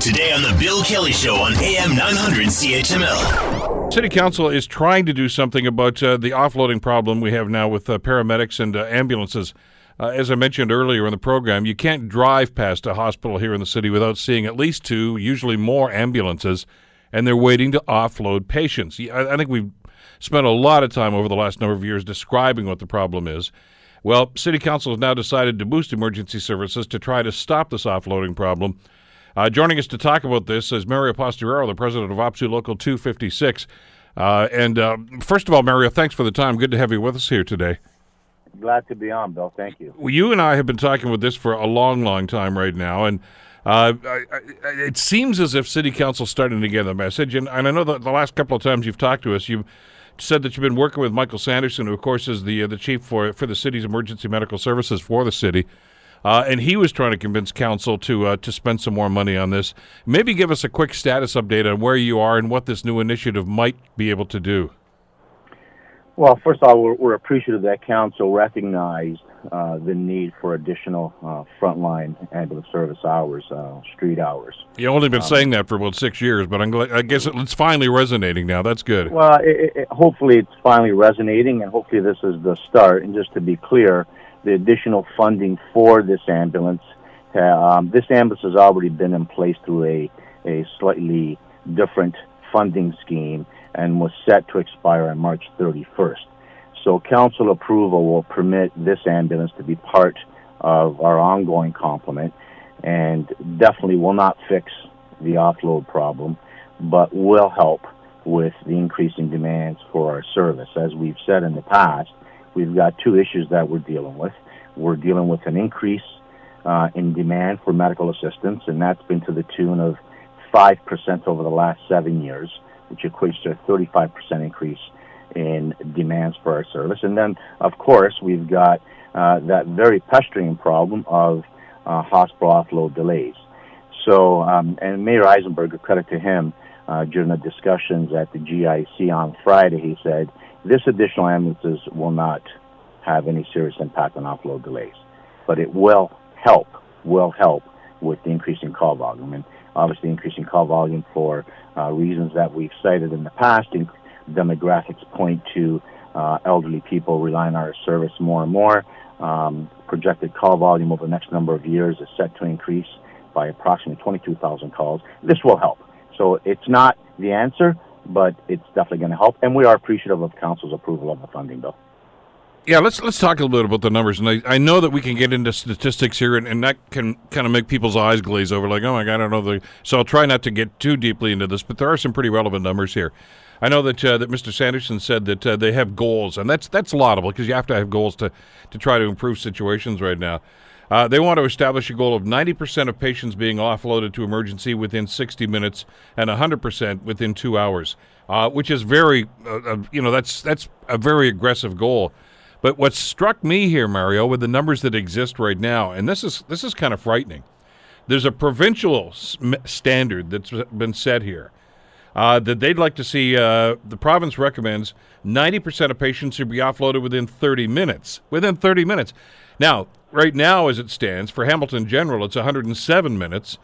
Today on The Bill Kelly Show on AM 900 CHML. City Council is trying to do something about uh, the offloading problem we have now with uh, paramedics and uh, ambulances. Uh, as I mentioned earlier in the program, you can't drive past a hospital here in the city without seeing at least two, usually more ambulances, and they're waiting to offload patients. I, I think we've spent a lot of time over the last number of years describing what the problem is. Well, City Council has now decided to boost emergency services to try to stop this offloading problem. Uh, joining us to talk about this is Mario Posteraro, the president of OPSEU Local 256. Uh, and uh, first of all, Mario, thanks for the time. Good to have you with us here today. Glad to be on, Bill. Thank you. Well, you and I have been talking with this for a long, long time right now, and uh, I, I, it seems as if City Council starting to get the message. And, and I know that the last couple of times you've talked to us, you've said that you've been working with Michael Sanderson, who of course is the uh, the chief for for the city's emergency medical services for the city. Uh, and he was trying to convince council to uh, to spend some more money on this. Maybe give us a quick status update on where you are and what this new initiative might be able to do. Well, first of all, we're, we're appreciative that council recognized uh, the need for additional uh, frontline ambulance service hours, uh, street hours. You've only been um, saying that for about six years, but I'm glad, I guess it's finally resonating now. That's good. Well, it, it, hopefully it's finally resonating, and hopefully this is the start. And just to be clear, the additional funding for this ambulance, um, this ambulance has already been in place through a, a slightly different funding scheme and was set to expire on March 31st. So council approval will permit this ambulance to be part of our ongoing complement and definitely will not fix the offload problem, but will help with the increasing demands for our service. As we've said in the past, we've got two issues that we're dealing with. We're dealing with an increase uh, in demand for medical assistance, and that's been to the tune of 5% over the last seven years which equates to a 35% increase in demands for our service. And then, of course, we've got uh, that very pestering problem of uh, hospital offload delays. So, um, and Mayor Eisenberger, credit to him, uh, during the discussions at the GIC on Friday, he said, this additional ambulances will not have any serious impact on offload delays, but it will help, will help with the increasing call volume. And obviously increasing call volume for uh, reasons that we've cited in the past. demographics point to uh, elderly people relying on our service more and more. Um, projected call volume over the next number of years is set to increase by approximately 22,000 calls. This will help. So it's not the answer, but it's definitely going to help. And we are appreciative of Council's approval of the funding bill. Yeah, let's let's talk a little bit about the numbers, and I, I know that we can get into statistics here, and, and that can kind of make people's eyes glaze over, like, oh my god, I don't know the. So I'll try not to get too deeply into this, but there are some pretty relevant numbers here. I know that uh, that Mr. Sanderson said that uh, they have goals, and that's that's laudable because you have to have goals to to try to improve situations right now. Uh, they want to establish a goal of 90% of patients being offloaded to emergency within 60 minutes and 100% within two hours, uh, which is very, uh, uh, you know, that's that's a very aggressive goal. But what struck me here, Mario, with the numbers that exist right now, and this is this is kind of frightening. There's a provincial standard that's been set here uh, that they'd like to see. Uh, the province recommends 90% of patients should be offloaded within 30 minutes. Within 30 minutes. Now, right now, as it stands, for Hamilton General, it's 107 minutes.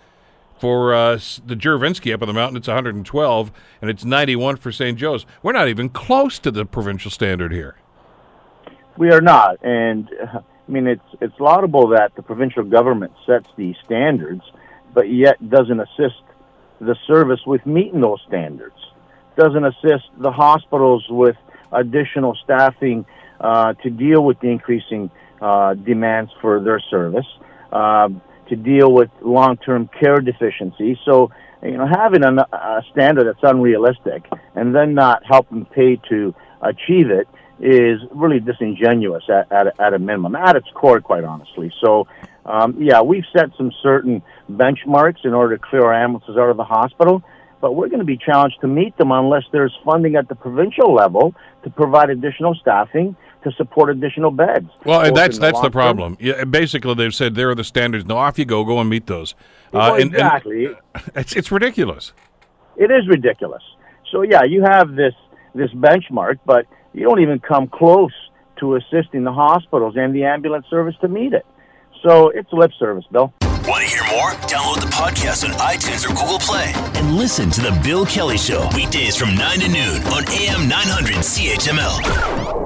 For uh, the Juravinski up on the mountain, it's 112, and it's 91 for St. Joe's. We're not even close to the provincial standard here. We are not, and I mean it's it's laudable that the provincial government sets these standards, but yet doesn't assist the service with meeting those standards. Doesn't assist the hospitals with additional staffing uh, to deal with the increasing uh, demands for their service, uh, to deal with long-term care deficiencies. So, you know, having a, a standard that's unrealistic and then not helping pay to achieve it is really disingenuous at, at, at a minimum, at its core, quite honestly. So, um, yeah, we've set some certain benchmarks in order to clear our ambulances out of the hospital, but we're going to be challenged to meet them unless there's funding at the provincial level to provide additional staffing to support additional beds. Well, and that's the that's the problem. Yeah, basically, they've said there are the standards. Now off you go, go and meet those. Well, uh, and, exactly. And it's it's ridiculous. It is ridiculous. So yeah, you have this this benchmark, but you don't even come close to assisting the hospitals and the ambulance service to meet it. So it's lip service, Bill. Want to hear more? Download the podcast on iTunes or Google Play and listen to The Bill Kelly Show weekdays from 9 to noon on AM 900 CHML.